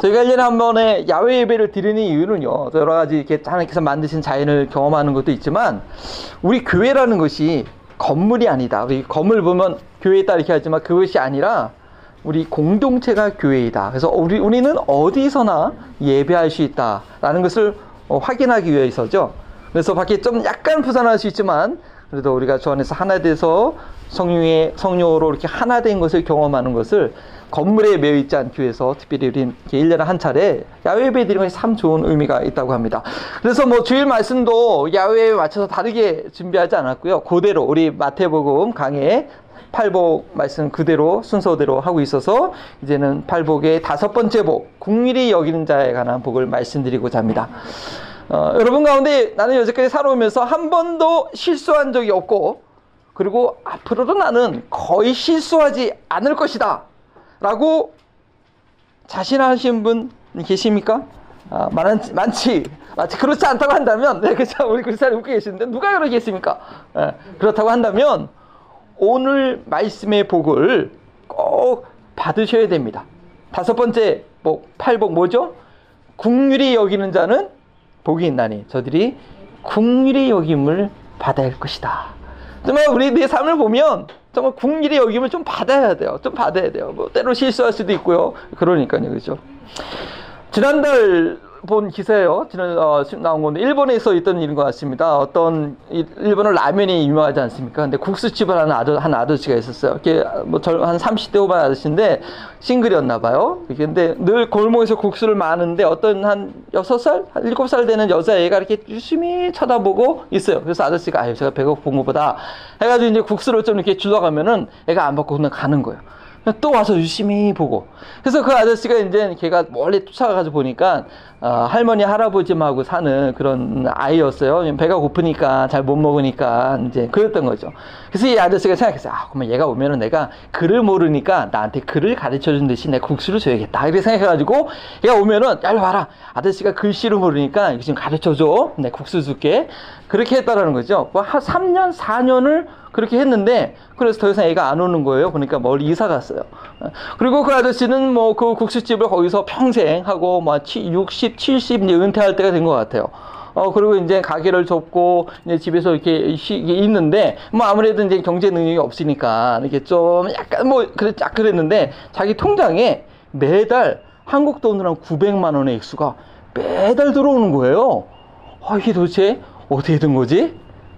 저희가 1년에 한 번에 야외 예배를 드리는 이유는요. 여러 가지 이렇게 하나님께서 만드신 자연을 경험하는 것도 있지만 우리 교회라는 것이 건물이 아니다. 우리 건물 보면 교회 있다 이렇게 하지만 그것이 아니라 우리 공동체가 교회이다. 그래서 우리, 우리는 어디서나 예배할 수 있다라는 것을 어, 확인하기 위해서죠. 그래서 밖에 좀 약간 부산할 수 있지만 그래도 우리가 주 안에서 하나 돼서 성령의 성령으로 이렇게 하나 된 것을 경험하는 것을 건물에 매여 있지 않기 위해서 특별히 우리 1년에 한 차례 야외 예배 드리는 것이 참 좋은 의미가 있다고 합니다. 그래서 뭐 주일 말씀도 야외에 맞춰서 다르게 준비하지 않았고요. 그대로 우리 마태복음 강해 팔복 말씀 그대로 순서대로 하고 있어서 이제는 팔복의 다섯 번째 복, 국일이 여기는 자에 관한 복을 말씀드리고자 합니다. 어, 여러분 가운데 나는 여태까지 살아오면서 한 번도 실수한 적이 없고 그리고 앞으로도 나는 거의 실수하지 않을 것이다. 라고 자신하신 분 계십니까? 아, 많, 많지. 마치 그렇지 않다고 한다면, 네, 그렇죠. 우리 그리스도인 웃고 계시는데, 누가 그러겠습니까? 네, 그렇다고 한다면, 오늘 말씀의 복을 꼭 받으셔야 됩니다. 다섯 번째 복, 팔복 뭐죠? 국률이 여기는 자는 복이 있나니, 저들이 국률이 여김을 받아야 할 것이다. 정말 우리 내 삶을 보면, 정말 국률이 여김을 좀 받아야 돼요. 좀 받아야 돼요. 뭐 때로 실수할 수도 있고요. 그러니까요, 그죠? 지난달 본 기사예요. 지난 어, 나온 건데 일본에서 있던 일인 것 같습니다. 어떤 일본은 라면이 유명하지 않습니까? 근데 국수집을 하는 아저, 한 아저씨가 있었어요. 이게 뭐한 30대 후반 아저씨인데 싱글이었나 봐요. 근데 늘 골목에서 국수를 마는데 어떤 한 6살, 한 7살 되는 여자애가 이렇게 유심히 쳐다보고 있어요. 그래서 아저씨가 아유 제가 배고픈 것보다 해가지고 이제 국수를 좀 이렇게 주워가면은 애가 안 받고 그냥 가는 거예요. 또 와서 유심히 보고. 그래서 그 아저씨가 이제 걔가 멀리 쫓아가서 보니까 어, 할머니 할아버지하고 사는 그런 아이였어요. 배가 고프니까 잘 못 먹으니까 이제 그랬던 거죠. 그래서 이 아저씨가 생각했어요. 아, 그러면 얘가 오면은 내가 글을 모르니까 나한테 글을 가르쳐 준 대신 내 국수를 줘야겠다. 이렇게 생각해가지고 얘가 오면은 야, 일 봐라. 아저씨가 글씨를 모르니까 좀 가르쳐 줘. 내 국수 줄게. 그렇게 했다라는 거죠. 뭐 한 3년, 4년을 그렇게 했는데 그래서 더 이상 애가 안 오는 거예요. 그러니까 멀리 이사 갔어요. 그리고 그 아저씨는 뭐 그 국수집을 거기서 평생 하고 뭐 60, 70 이제 은퇴할 때가 된 것 같아요. 어, 그리고 이제 가게를 접고, 이제 집에서 이렇게 쉬, 있는데, 뭐 아무래도 이제 경제 능력이 없으니까, 이렇게 좀 약간 뭐, 쫙 그랬는데, 자기 통장에 매달 한국 돈으로 한 900만 원의 액수가 매달 들어오는 거예요. 아, 이게 도대체 어떻게 된 거지?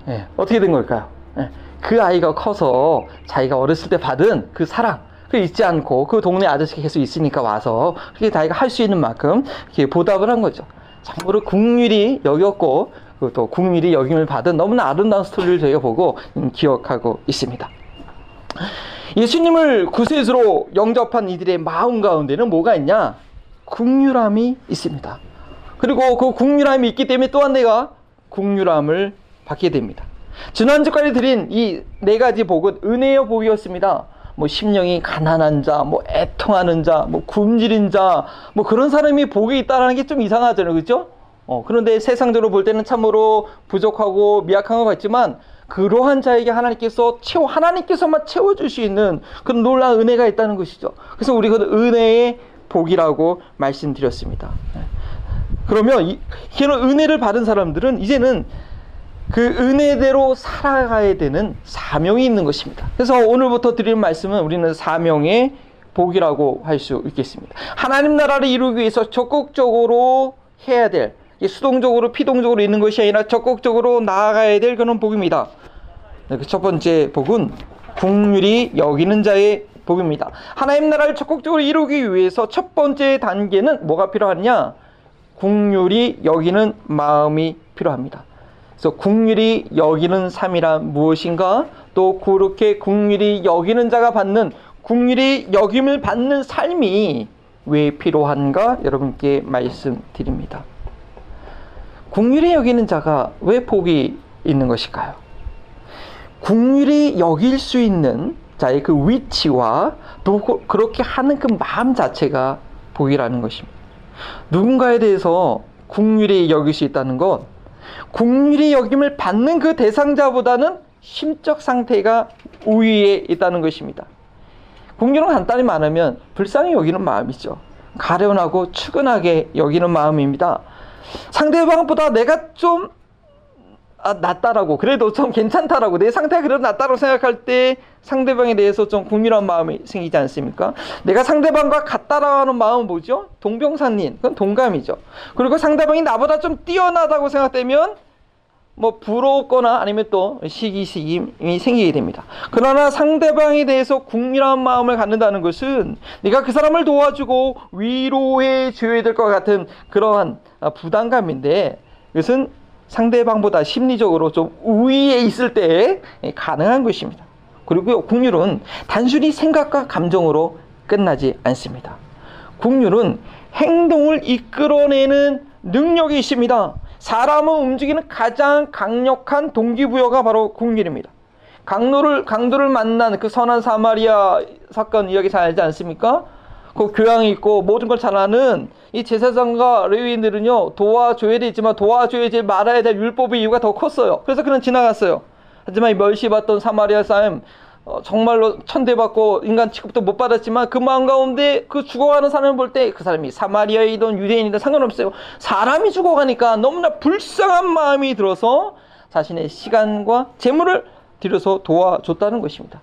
예, 어떻게 된 걸까요? 예. 그 아이가 커서 자기가 어렸을 때 받은 그 사랑, 그 잊지 않고 그 동네 아저씨가 계속 있으니까 와서 그게 자기가 할 수 있는 만큼 보답을 한 거죠. 참고로 국률이 여겼고 또 국률이 여김을 받은 너무나 아름다운 스토리를 저희가 보고 기억하고 있습니다. 예수님을 구세주로 영접한 이들의 마음 가운데는 뭐가 있냐? 국률함이 있습니다. 그리고 그 국률함이 있기 때문에 또한 내가 국률함을 받게 됩니다. 지난주까지 드린 이 네 가지 복은 은혜의 복이었습니다. 뭐 심령이 가난한 자, 뭐 애통하는 자, 뭐 굶주린 자, 뭐 그런 사람이 복이 있다는 게 좀 이상하잖아요, 그렇죠? 어, 그런데 세상적으로 볼 때는 참으로 부족하고 미약한 것 같지만 그러한 자에게 하나님께서 채워 하나님께서만 채워줄 수 있는 그런 놀라운 은혜가 있다는 것이죠. 그래서 우리 그 은혜의 복이라고 말씀드렸습니다. 네. 그러면 이, 은혜를 받은 사람들은 이제는 그 은혜대로 살아가야 되는 사명이 있는 것입니다. 그래서 오늘부터 드리는 말씀은 우리는 사명의 복이라고 할 수 있겠습니다. 하나님 나라를 이루기 위해서 적극적으로 해야 될, 수동적으로, 피동적으로 있는 것이 아니라 적극적으로 나아가야 될 그런 복입니다. 네, 그첫 번째 복은 국률이 여기는 자의 복입니다. 하나님 나라를 적극적으로 이루기 위해서 첫 번째 단계는 뭐가 필요하냐? 국률이 여기는 마음이 필요합니다. 그래서 국률이 여기는 삶이란 무엇인가? 또 그렇게 국률이 여기는 자가 받는 국률이 여김을 받는 삶이 왜 필요한가? 여러분께 말씀드립니다. 국률이 여기는 자가 왜 복이 있는 것일까요? 국률이 여길 수 있는 자의 그 위치와 또 그렇게 하는 그 마음 자체가 복이라는 것입니다. 누군가에 대해서 국률이 여길 수 있다는 것, 국률이 여김을 받는 그 대상자보다는 심적 상태가 우위에 있다는 것입니다. 국률은 간단히 말하면 불쌍히 여기는 마음이죠. 가련하고 추근하게 여기는 마음입니다. 상대방보다 내가 좀 아, 낫다라고 그래도 좀 괜찮다라고 내 상태가 그래도 낫다고 생각할 때 상대방에 대해서 좀 국민한 마음이 생기지 않습니까? 내가 상대방과 같다라고 하는 마음은 뭐죠? 동병상린 그건 동감이죠. 그리고 상대방이 나보다 좀 뛰어나다고 생각되면 뭐 부러웠거나 아니면 또 시기시기이 생기게 됩니다. 그러나 상대방에 대해서 국민한 마음을 갖는다는 것은 내가 그 사람을 도와주고 위로해 줘야 될 것 같은 그러한 부담감인데 이것은 상대방보다 심리적으로 좀 우위에 있을 때 가능한 것입니다. 그리고 국률은 단순히 생각과 감정으로 끝나지 않습니다. 국률은 행동을 이끌어내는 능력이 있습니다. 사람을 움직이는 가장 강력한 동기부여가 바로 국률입니다. 강도를 강도를 만난 그 선한 사마리아 사건 이야기 잘 알지 않습니까? 그 교양이 있고 모든 걸잘 아는 이 제사장과 레위인들은요 도와줘야 되지만 도와줘야지 말아야 될 율법의 이유가 더 컸어요. 그래서 그는 지나갔어요. 하지만 이 멸시받던 사마리아 사람 어, 정말로 천대받고 인간 취급도 못 받았지만 그 마음 가운데 그 죽어가는 사람을 볼 때 그 사람이 사마리아이든 유대인이든 상관없어요. 사람이 죽어가니까 너무나 불쌍한 마음이 들어서 자신의 시간과 재물을 들여서 도와줬다는 것입니다.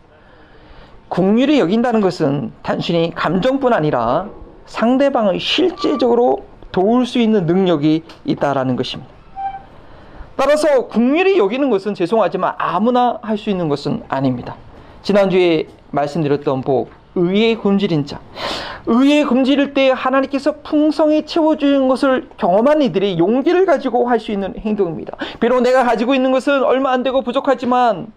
국률이 여긴다는 것은 단순히 감정뿐 아니라 상대방을 실제적으로 도울 수 있는 능력이 있다라는 것입니다. 따라서 국률이 여기는 것은 죄송하지만 아무나 할 수 있는 것은 아닙니다. 지난주에 말씀드렸던 복, 의의 굶주린 자. 의의 굶주릴 때 하나님께서 풍성히 채워주는 것을 경험한 이들이 용기를 가지고 할 수 있는 행동입니다. 비록 내가 가지고 있는 것은 얼마 안 되고 부족하지만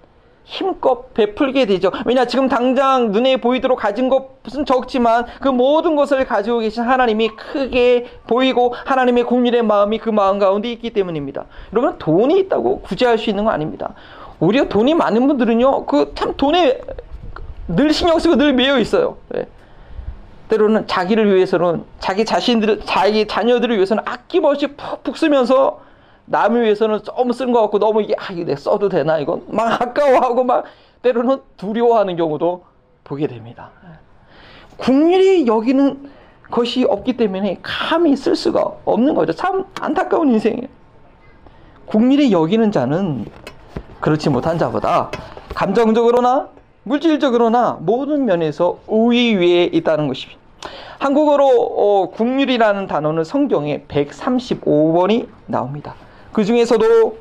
힘껏 베풀게 되죠. 왜냐, 지금 당장 눈에 보이도록 가진 것은 적지만 그 모든 것을 가지고 계신 하나님이 크게 보이고 하나님의 국민의 마음이 그 마음 가운데 있기 때문입니다. 여러분, 돈이 있다고 구제할 수 있는 거 아닙니다. 오히려 돈이 많은 분들은요, 그 참 돈에 늘 신경 쓰고 늘 매여 있어요. 네. 때로는 자기를 위해서는 자기 자신들, 자기 자녀들을 위해서는 아낌없이 푹푹 쓰면서 남을 위해서는 좀쓴것 같고 너무 이게 아 이게 써도 되나 이건 막 아까워하고 막 때로는 두려워하는 경우도 보게 됩니다. 국률이 여기는 것이 없기 때문에 감히 쓸 수가 없는 거죠. 참 안타까운 인생이에요. 국률이 여기는 자는 그렇지 못한 자보다 감정적으로나 물질적으로나 모든 면에서 우위 위에 있다는 것입니다. 한국어로 어, 국률이라는 단어는 성경에 135번이 나옵니다. 그 중에서도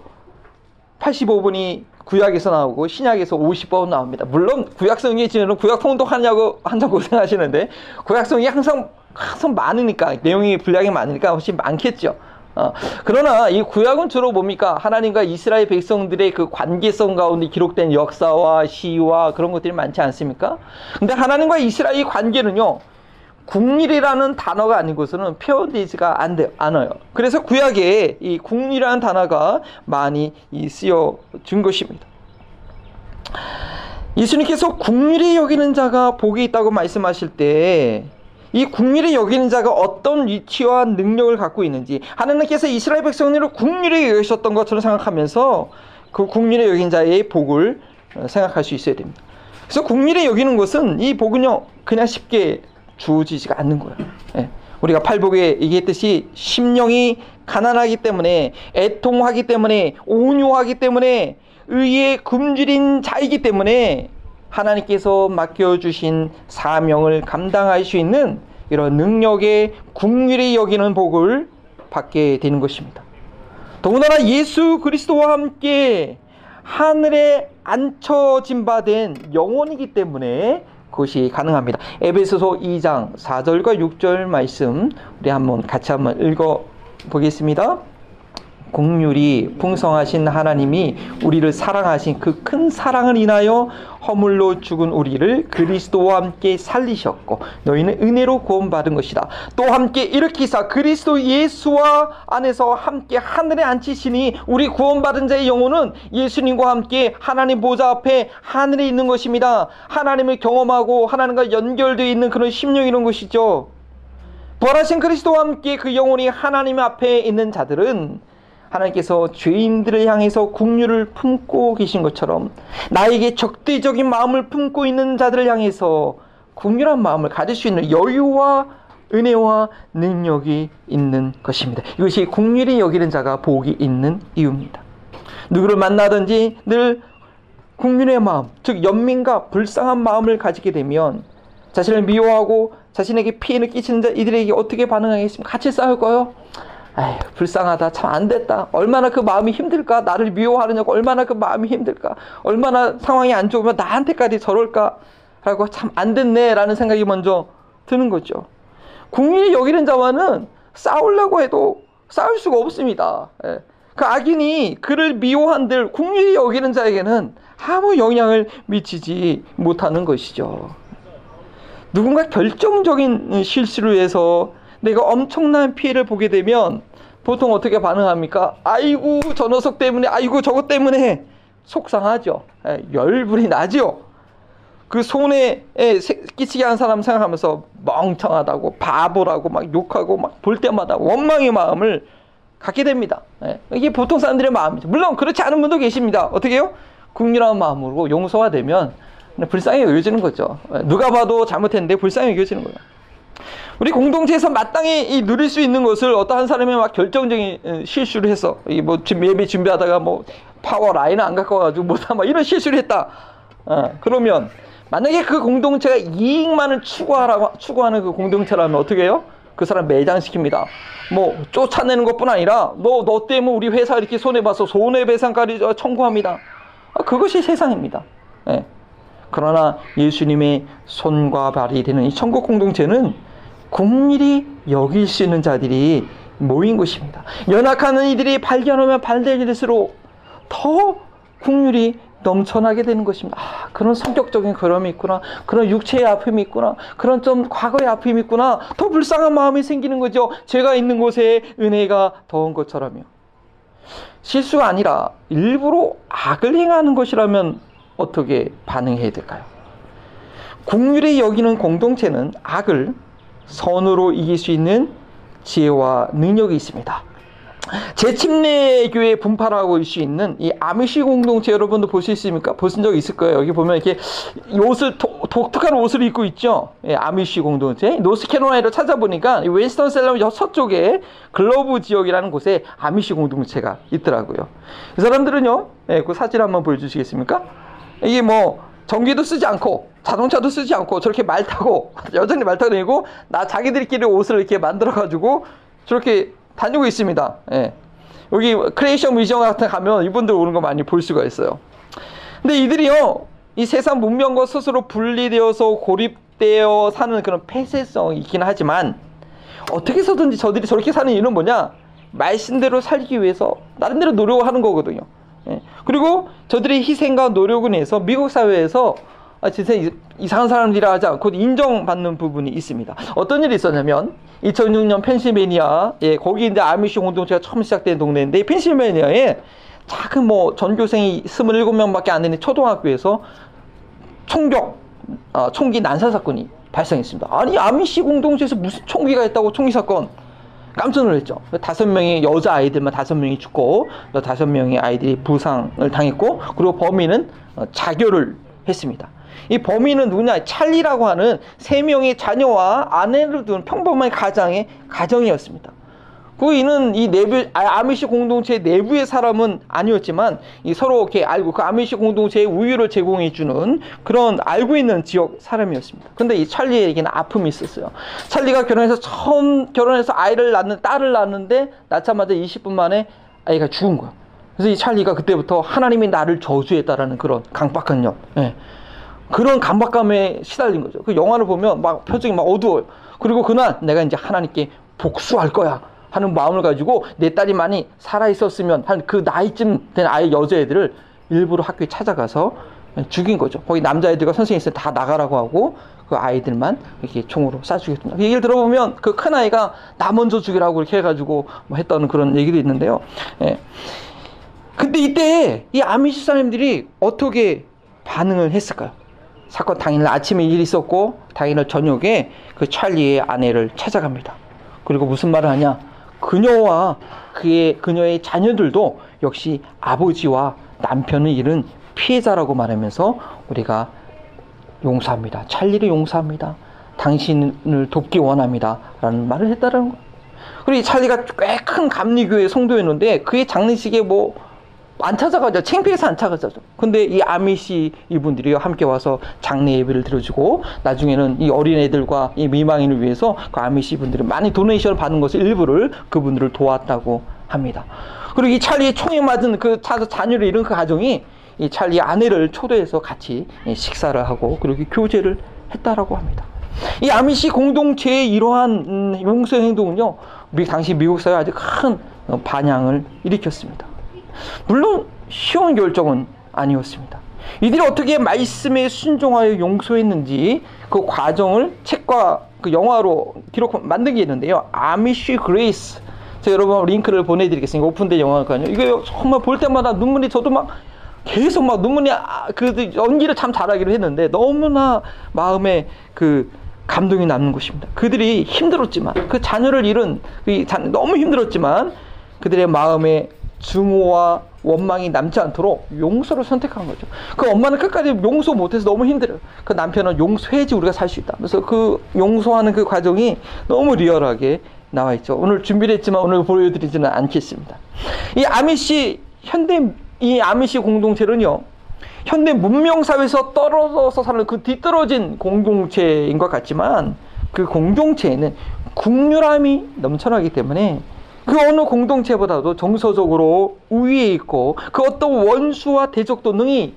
85번이 구약에서 나오고 신약에서 50번 나옵니다. 물론 구약성이 지는 구약 통독하냐고 한참 고생하시는데 구약성이 항상 항상 많으니까 내용이 분량이 많으니까 훨씬 많겠죠. 어, 그러나 이 구약은 주로 뭡니까? 하나님과 이스라엘 백성들의 그 관계성 가운데 기록된 역사와 시와 그런 것들이 많지 않습니까? 근데 하나님과 이스라엘의 관계는요, 국률이라는 단어가 것은 표현되지가 않아요. 그래서 구약에 이 국률이라는 단어가 많이 쓰여준 것입니다. 예수님께서 국률이 여기는 자가 복이 있다고 말씀하실 때, 이 국률이 여기는 자가 어떤 위치와 능력을 갖고 있는지, 하나님께서 이스라엘 백성들을 국률이 여기셨던 것처럼 생각하면서 그 국률이 여긴 자의 복을 생각할 수 있어야 됩니다. 그래서 국률이 여기는 것은 이 복은요, 그냥 쉽게 주어지지가 않는 거예요. 예. 우리가 팔복에 얘기했듯이 심령이 가난하기 때문에 애통하기 때문에 온유하기 때문에 의에 굶주린 자이기 때문에 하나님께서 맡겨주신 사명을 감당할 수 있는 이런 능력의 국률이 여기는 복을 받게 되는 것입니다. 더군다나 예수 그리스도와 함께 하늘에 앉혀진 바 된 영혼이기 때문에 그 것이 가능합니다. 에베소서 2장 4절과 6절 말씀 우리 한번 같이 한번 읽어 보겠습니다. 공률이 풍성하신 하나님이 우리를 사랑하신 그 큰 사랑을 인하여 허물로 죽은 우리를 그리스도와 함께 살리셨고 너희는 은혜로 구원받은 것이다. 또 함께 일으키사 그리스도 예수와 안에서 함께 하늘에 앉히시니 우리 구원받은 자의 영혼은 예수님과 함께 하나님 보좌 앞에 하늘에 있는 것입니다. 하나님을 경험하고 하나님과 연결되어 있는 그런 심령이 이런 것이죠. 부활하신 그리스도와 함께 그 영혼이 하나님 앞에 있는 자들은 하나님께서 죄인들을 향해서 국류를 품고 계신 것처럼 나에게 적대적인 마음을 품고 있는 자들을 향해서 국률한 마음을 가질 수 있는 여유와 은혜와 능력이 있는 것입니다. 이것이 국률이 여기는 자가 복이 있는 이유입니다. 누구를 만나든지 늘 국민의 마음, 즉 연민과 불쌍한 마음을 가지게 되면 자신을 미워하고 자신에게 피해를 끼치는 자 이들에게 어떻게 반응하겠습니까? 같이 싸울까요? 아휴 불쌍하다. 참 안 됐다. 얼마나 그 마음이 힘들까? 나를 미워하느냐고 얼마나 그 마음이 힘들까? 얼마나 상황이 안 좋으면 나한테까지 저럴까? 라고 참 안 됐네. 라는 생각이 먼저 드는 거죠. 국민이 여기는 자와는 싸우려고 해도 싸울 수가 없습니다. 예. 그 악인이 그를 미워한들 국민이 여기는 자에게는 아무 영향을 미치지 못하는 것이죠. 누군가 결정적인 실수를 해서 내가 엄청난 피해를 보게 되면 보통 어떻게 반응합니까? 아이고 저 녀석 때문에 아이고 저것 때문에 속상하죠. 예, 열불이 나죠. 그 손에 끼치게 한 사람 생각하면서 멍청하다고 바보라고 막 욕하고 막 볼 때마다 원망의 마음을 갖게 됩니다. 예, 이게 보통 사람들의 마음이죠. 물론 그렇지 않은 분도 계십니다. 어떻게 해요? 국률한 마음으로 용서가 되면 불쌍히 여겨지는 거죠. 예, 누가 봐도 잘못했는데 불쌍히 여겨지는 거예요. 우리 공동체에서 마땅히 누릴 수 있는 것을 어떠한 사람이 막 결정적인 어, 실수를 해서 뭐 예배 준비하다가 뭐 파워 라인을 안 갖고 와가지고 뭐다 막 이런 실수를 했다. 어, 그러면 만약에 그 공동체가 이익만을 추구하라고 추구하는 그 공동체라면 어떻게 해요? 그 사람 매장시킵니다. 뭐 쫓아내는 것뿐 아니라 너너 때문에 우리 회사 이렇게 손해 봐서 손해배상까지 청구합니다. 아, 그것이 세상입니다. 예. 그러나 예수님의 손과 발이 되는 이 천국 공동체는 국밀이 여길 수 있는 자들이 모인 곳입니다. 연약한 이들이 발견하면 발견될수록 더 국률이 넘쳐나게 되는 것입니다. 아, 그런 성격적인 그럼이 있구나. 그런 육체의 아픔이 있구나. 그런 좀 과거의 아픔이 있구나. 더 불쌍한 마음이 생기는 거죠. 제가 있는 곳에 은혜가 더운 것처럼요. 실수가 아니라 일부러 악을 행하는 것이라면 어떻게 반응해야 될까요? 국률이 여기는 공동체는 악을 선으로 이길 수 있는 지혜와 능력이 있습니다. 재침례 교회 분파라고 할 수 있는 이 아미시 공동체 여러분도 볼 수 있습니까? 보신 적 있을 거예요. 여기 보면 이렇게 옷을 도, 독특한 옷을 입고 있죠. 예, 아미시 공동체. 노스캐롤라이나로 찾아보니까 윈스턴 세일럼 서쪽에 그로브 지역이라는 곳에 아미시 공동체가 있더라고요. 이 사람들은요. 예, 그 사진 한번 보여주시겠습니까? 이게 뭐 전기도 쓰지 않고 자동차도 쓰지 않고 저렇게 말 타고 여전히 말 타고 다니고 나 자기들끼리 옷을 이렇게 만들어 가지고 저렇게 다니고 있습니다. 예. 여기 Creation Museum 같은 데 가면 이분들 오는 거 많이 볼 수가 있어요. 근데 이들이요 이 세상 문명과 스스로 분리되어서 고립되어 사는 그런 폐쇄성이 있긴 하지만 어떻게 해서든지 저들이 저렇게 사는 이유는 뭐냐 말씀대로 살기 위해서 나름대로 노력하는 거거든요. 예. 그리고 저들의 희생과 노력을 해서 미국 사회에서 아, 진짜 이상한 사람들이라 하지 않고 인정받는 부분이 있습니다. 어떤 일이 있었냐면 2006년 펜실베니아 예, 거기 이제 아미시 공동체가 처음 시작된 동네인데 펜실베니아에 작은 뭐 전교생이 27명밖에 안 되는 초등학교에서 총격 어, 총기 난사 사건이 발생했습니다. 아니 아미시 공동체에서 무슨 총기가 있다고 총기 사건 깜짝 놀랐죠. 다섯 명의 여자 아이들만 다섯 명이 죽고 또 다섯 명의 아이들이 부상을 당했고 그리고 범인은 어, 자결을 했습니다. 이 범인은 누구냐? 찰리라고 하는 세 명의 자녀와 아내를 둔 평범한 가장의 가정이었습니다. 그 이는 이 내부 아, 아미시 공동체 내부의 사람은 아니었지만 이 서로 이렇게 알고 그 아미시 공동체의 우유를 제공해 주는 그런 알고 있는 지역 사람이었습니다. 근데 이 찰리에게는 아픔이 있었어요. 찰리가 결혼해서 처음 결혼해서 아이를 낳는 딸을 낳는데 낳자마자 20분 만에 아이가 죽은 거예요. 그래서 이 찰리가 그때부터 하나님이 나를 저주했다라는 그런 강박한 역. 예. 그런 감박감에 시달린 거죠. 그 영화를 보면 막 표정이 막 어두워요. 그리고 그날 내가 이제 하나님께 복수할 거야 하는 마음을 가지고 내 딸이 많이 살아 있었으면 한 그 나이쯤 된 아이 여자애들을 일부러 학교에 찾아가서 죽인 거죠. 거기 남자애들과 선생님이 다 나가라고 하고 그 아이들만 이렇게 총으로 쏴 죽였습니다. 그 얘기를 들어보면 그 큰 아이가 나 먼저 죽이라고 이렇게 해가지고 뭐 했다는 그런 얘기도 있는데요. 예. 근데 이때 이 아미시 사람들이 어떻게 반응을 했을까요? 사건 당일 아침에 일이 있었고 당일 저녁에 그 찰리의 아내를 찾아갑니다. 그리고 무슨 말을 하냐? 그녀와 그의 그녀의 자녀들도 역시 아버지와 남편을 잃은 피해자라고 말하면서 우리가 용서합니다. 찰리를 용서합니다. 당신을 돕기 원합니다. 라는 말을 했다는 거. 그리고 이 찰리가 꽤 큰 감리교회 성도였는데 그의 장례식에 뭐 안 찾아가죠. 창피해서 안 찾아가죠. 근데 이 아미시 이분들이 함께 와서 장례 예배를 드려주고 나중에는 이 어린애들과 이 미망인을 위해서 그 아미시 분들이 많이 도네이션을 받은 것을 일부를 그분들을 도왔다고 합니다. 그리고 이 찰리의 총에 맞은 그 자, 자녀를 잃은 그 가정이 이 찰리 아내를 초대해서 같이 식사를 하고 그리고 교제를 했다라고 합니다. 이 아미시 공동체의 이러한 음, 용서 행동은요, 미, 당시 미국 사회에 아주 큰 어, 반향을 일으켰습니다. 물론 쉬운 결정은 아니었습니다. 이들이 어떻게 말씀에 순종하여 용서했는지 그 과정을 책과 그 영화로 기록 만든 게 있는데요. Amish Grace. 제가 여러분 링크를 보내드리겠습니다. 오픈된 영화거든요. 이거 정말 볼 때마다 눈물이 저도 막 계속 막 눈물이 아, 그 연기를 참 잘하기로 했는데 너무나 마음에 그 감동이 남는 것입니다. 그들이 힘들었지만 그 자녀를 잃은 그 자, 너무 힘들었지만 그들의 마음에 증오와 원망이 남지 않도록 용서를 선택한 거죠. 그 엄마는 끝까지 용서 못해서 너무 힘들어요. 그 남편은 용서해야지 우리가 살 수 있다. 그래서 그 용서하는 그 과정이 너무 리얼하게 나와 있죠. 오늘 준비를 했지만 오늘 보여드리지는 않겠습니다. 이 아미시 현대 이 아미시 공동체는요. 현대 문명 사회에서 떨어져서 사는 그 뒤떨어진 공동체인 것 같지만 그 공동체에는 국률함이 넘쳐나기 때문에 그 어느 공동체보다도 정서적으로 우위에 있고 그 어떤 원수와 대적도 능히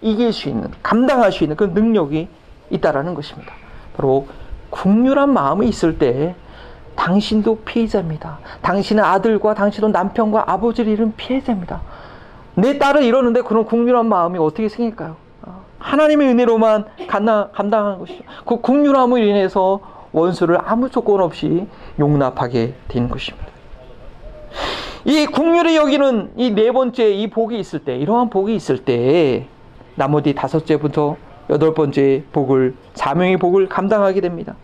이길 수 있는 감당할 수 있는 그 능력이 있다라는 것입니다. 바로 국률한 마음이 있을 때 당신도 피해자입니다. 당신의 아들과 당신의 남편과 아버지를 잃은 피해자입니다. 내 딸을 잃었는데 그런 국률한 마음이 어떻게 생길까요? 하나님의 은혜로만 감당하는 것이죠. 그 국률함으로 인해서 원수를 아무 조건 없이 용납하게 된 것입니다. 이 국률의 여기는 이 네 번째 이 복이 있을 때, 이러한 복이 있을 때, 나머지 다섯째부터 여덟 번째 복을, 사명의 복을 감당하게 됩니다.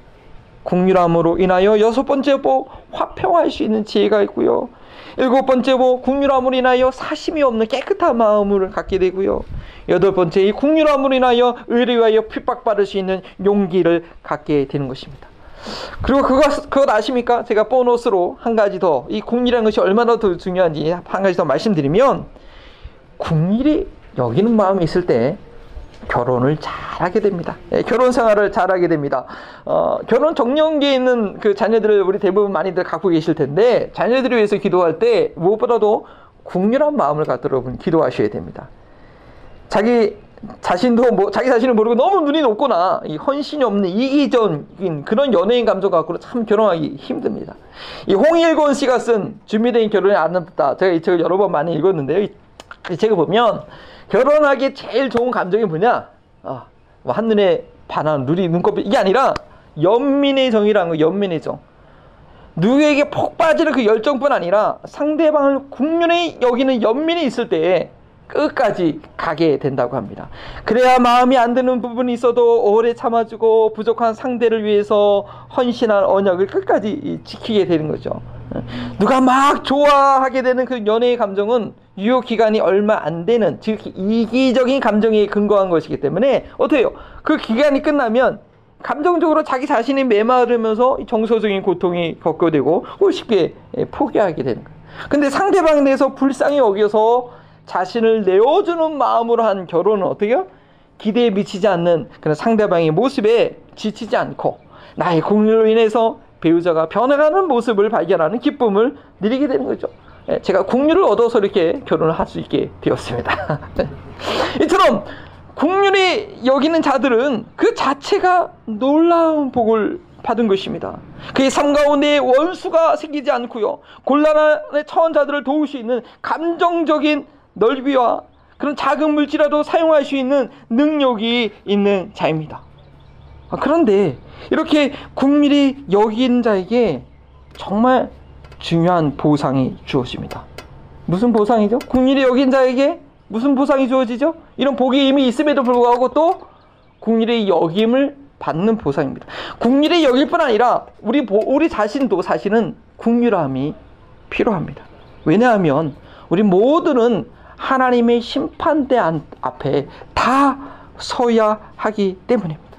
국률함으로 인하여 여섯 번째 복, 화평할 수 있는 지혜가 있고요. 일곱 번째 복, 국률함으로 인하여 사심이 없는 깨끗한 마음을 갖게 되고요. 여덟 번째, 이 국률함으로 인하여 의뢰하여 핍박받을 수 있는 용기를 갖게 되는 것입니다. 그리고 그것, 그것 아십니까? 제가 보너스로 한 가지 더, 이 국리라는 것이 얼마나 더 중요한지 한 가지 더 말씀드리면, 국리이 여기는 마음이 있을 때 결혼을 잘하게 됩니다. 예, 결혼 생활을 잘하게 됩니다. 어, 결혼 정년기에 있는 그 자녀들을 우리 대부분 많이들 갖고 계실 텐데, 자녀들을 위해서 기도할 때 무엇보다도 국률한 마음을 갖도록 기도하셔야 됩니다. 자기 자신도 뭐 자기 자신을 모르고 너무 눈이 높거나 이 헌신이 없는 이기적인 그런 연예인 감정 갖고는 참 결혼하기 힘듭니다. 이 홍일권 씨가 쓴 준비된 결혼이 아름답다. 제가 이 책을 여러 번 많이 읽었는데요. 이 책을 보면 결혼하기 제일 좋은 감정이 뭐냐? 아, 뭐 한눈에 반한 눈이 눈곱이 이게 아니라 연민의 정이라는 거 연민의 정. 누구에게 폭 빠지는 그 열정뿐 아니라 상대방을 국면에 여기는 연민이 있을 때에 끝까지 가게 된다고 합니다. 그래야 마음이 안 드는 부분이 있어도 오래 참아주고 부족한 상대를 위해서 헌신한 언약을 끝까지 지키게 되는 거죠. 누가 막 좋아하게 되는 그 연애의 감정은 유효 기간이 얼마 안 되는 즉 이기적인 감정에 근거한 것이기 때문에 어때요? 그 기간이 끝나면 감정적으로 자기 자신이 메마르면서 정서적인 고통이 겪게 되고 쉽게 포기하게 되는 거예요. 근데 상대방에 대해서 불쌍히 여겨서 자신을 내어주는 마음으로 한 결혼은 어떻게요? 기대에 미치지 않는 그런 상대방의 모습에 지치지 않고 나의 공유로 인해서 배우자가 변해가는 모습을 발견하는 기쁨을 누리게 되는 거죠. 예, 제가 국률을 얻어서 이렇게 결혼을 할 수 있게 되었습니다. 이처럼 국률이 여기는 자들은 그 자체가 놀라운 복을 받은 것입니다. 그의 삶 가운데 원수가 생기지 않고요. 곤란에 처한 자들을 도울 수 있는 감정적인 넓이와 그런 작은 물질이라도 사용할 수 있는 능력이 있는 자입니다. 아, 그런데 이렇게 국민이 여긴 자에게 정말 중요한 보상이 주어집니다. 무슨 보상이죠? 국민이 여긴 자에게 무슨 보상이 주어지죠? 이런 복이 이미 있음에도 불구하고 또 국민의 여김을 받는 보상입니다. 국민의 여길 뿐 아니라 우리 우리 자신도 사실은 국률함이 필요합니다. 왜냐하면 우리 모두는 하나님의 심판대 앞에 다 서야 하기 때문입니다.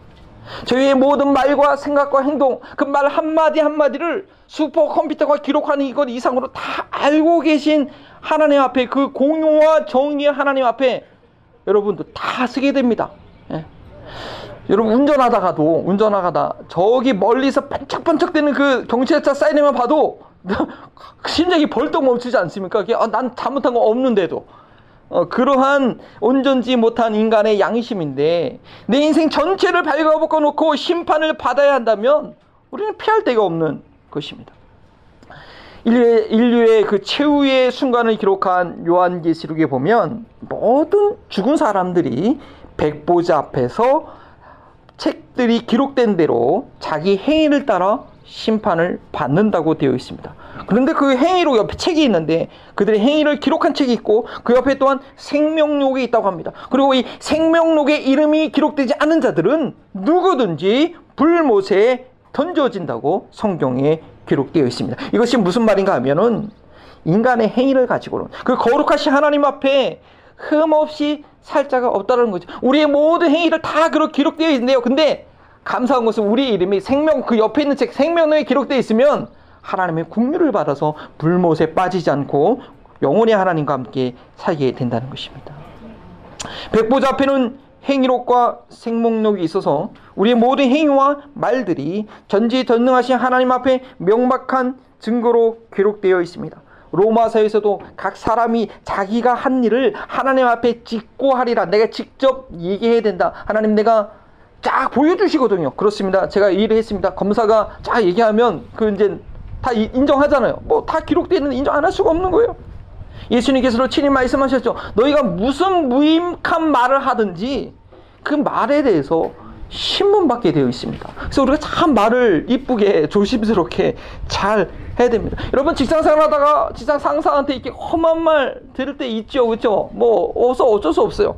저희의 모든 말과 생각과 행동, 그 말 한마디 한마디를 슈퍼컴퓨터가 기록하는 이것 이상으로 다 알고 계신 하나님 앞에 그 공효와 정의의 하나님 앞에 여러분도 다 쓰게 됩니다. 예. 여러분 운전하다가도 운전하다가 저기 멀리서 반짝반짝대는 그 경찰차 사이렌만 봐도 심장이 벌떡 멈추지 않습니까? 아, 난 잘못한 거 없는데도 어, 그러한 온전지 못한 인간의 양심인데 내 인생 전체를 발가벗고 놓고 심판을 받아야 한다면 우리는 피할 데가 없는 것입니다. 인류의, 인류의 그 최후의 순간을 기록한 요한계시록에 보면 모든 죽은 사람들이 백보자 앞에서 책들이 기록된 대로 자기 행위를 따라 심판을 받는다고 되어 있습니다. 그런데 그 행위로 옆에 책이 있는데 그들의 행위를 기록한 책이 있고 그 옆에 또한 생명록이 있다고 합니다. 그리고 이 생명록에 이름이 기록되지 않은 자들은 누구든지 불못에 던져진다고 성경에 기록되어 있습니다. 이것이 무슨 말인가 하면은 인간의 행위를 가지고는 그 거룩하신 하나님 앞에 흠 없이 살 자가 없다는 거죠. 우리의 모든 행위를 다 그렇게 기록되어 있는데요. 근데 감사한 것은 우리 이름이 생명 그 옆에 있는 책 생명에 기록되어 있으면 하나님의 국류를 받아서 불못에 빠지지 않고 영원히 하나님과 함께 살게 된다는 것입니다. 백보자 앞에는 행위록과 생목록이 있어서 우리의 모든 행위와 말들이 전지전능하신 하나님 앞에 명백한 증거로 기록되어 있습니다. 로마서에서도 각 사람이 자기가 한 일을 하나님 앞에 짓고 하리라. 내가 직접 얘기해야 된다. 하나님 내가 쫙 보여주시거든요. 그렇습니다. 제가 일을 했습니다. 검사가 쫙 얘기하면 그 이제 다 인정하잖아요. 뭐 다 기록되어 있는 인정 안 할 수가 없는 거예요. 예수님께서도 친히 말씀하셨죠. 너희가 무슨 무임한 말을 하든지 그 말에 대해서 신문받게 되어 있습니다. 그래서 우리가 참 말을 이쁘게 조심스럽게 잘 해야 됩니다. 여러분 직장 생활 하다가 직장 상사한테 이렇게 험한 말 들을 때 있죠, 그렇죠? 뭐 어서 어쩔 수 없어요.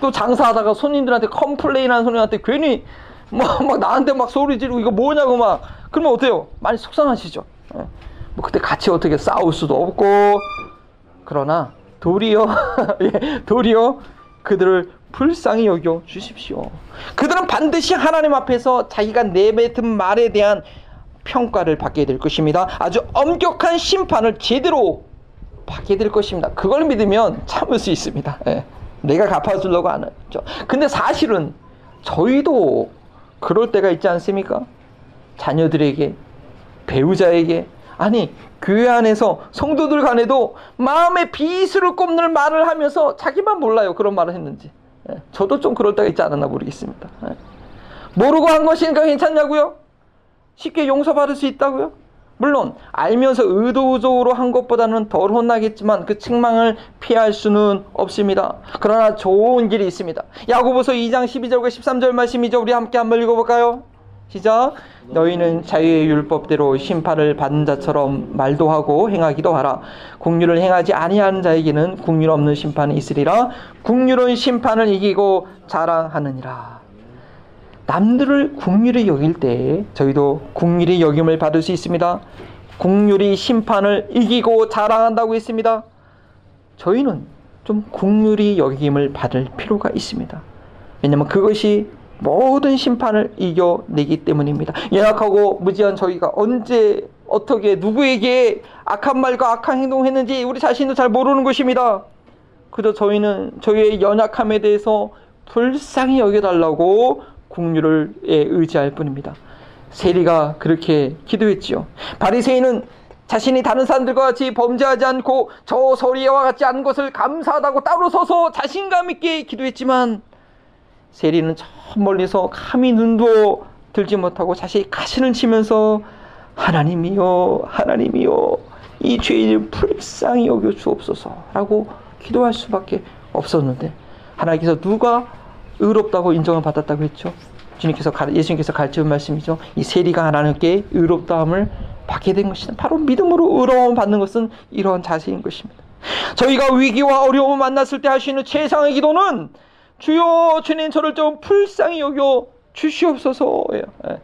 또 장사하다가 손님들한테 컴플레인하는 손님한테 괜히 막, 막 나한테 막 소리 지르고 이거 뭐냐고 막 그러면 어때요? 많이 속상하시죠. 예. 뭐 그때 같이 어떻게 싸울 수도 없고 그러나 도리어 예, 도리어 그들을 불쌍히 여겨 주십시오. 그들은 반드시 하나님 앞에서 자기가 내뱉은 말에 대한 평가를 받게 될 것입니다. 아주 엄격한 심판을 제대로 받게 될 것입니다. 그걸 믿으면 참을 수 있습니다. 예. 내가 갚아주려고 하는. 근데 사실은 저희도 그럴 때가 있지 않습니까? 자녀들에게, 배우자에게, 아니, 교회 안에서 성도들 간에도 마음의 비수를 꼽는 말을 하면서 자기만 몰라요. 그런 말을 했는지. 예. 저도 좀 그럴 때가 있지 않았나 모르겠습니다. 예. 모르고 한 것이니까 괜찮냐고요? 쉽게 용서받을 수 있다고요? 물론 알면서 의도적으로 한 것보다는 덜 혼나겠지만 그 책망을 피할 수는 없습니다. 그러나 좋은 길이 있습니다. 야고보서 2장 12절과 13절 말씀이죠. 우리 함께 한번 읽어볼까요? 시작. 너희는 자유의 율법대로 심판을 받는 자처럼 말도 하고 행하기도 하라. 국률을 행하지 아니하는 자에게는 국률 없는 심판이 있으리라. 국률은 심판을 이기고 자랑하느니라. 남들을 국률이 여길 때 저희도 국률이 여김을 받을 수 있습니다. 국률이 심판을 이기고 자랑한다고 했습니다. 저희는 좀 국률이 여김을 받을 필요가 있습니다. 왜냐하면 그것이 모든 심판을 이겨내기 때문입니다. 연약하고 무지한 저희가 언제 어떻게 누구에게 악한 말과 악한 행동을 했는지 우리 자신도 잘 모르는 것입니다. 그저 저희는 저희의 연약함에 대해서 불쌍히 여겨달라고 국률을 의지할 뿐입니다. 세리가 그렇게 기도했지요. 바리새인은 자신이 다른 사람들과 같이 범죄하지 않고 저 소리와 같지 않은 것을 감사하다고 따로 서서 자신감 있게 기도했지만 세리는 저 멀리서 감히 눈도 들지 못하고 자신이 가신을 치면서 하나님이요 하나님이요 이 죄인을 불쌍히 여겨 주옵소서라고 기도할 수밖에 없었는데 하나님께서 누가 의롭다고 인정을 받았다고 했죠. 주님께서 예수님께서 가르치는 말씀이죠. 이 세리가 하나님께 의롭다함을 받게 된 것이다. 바로 믿음으로 의로움 받는 것은 이러한 자세인 것입니다. 저희가 위기와 어려움을 만났을 때 할 수 있는 최상의 기도는 주여 주님 저를 좀 불쌍히 여겨 주시옵소서예요. 예.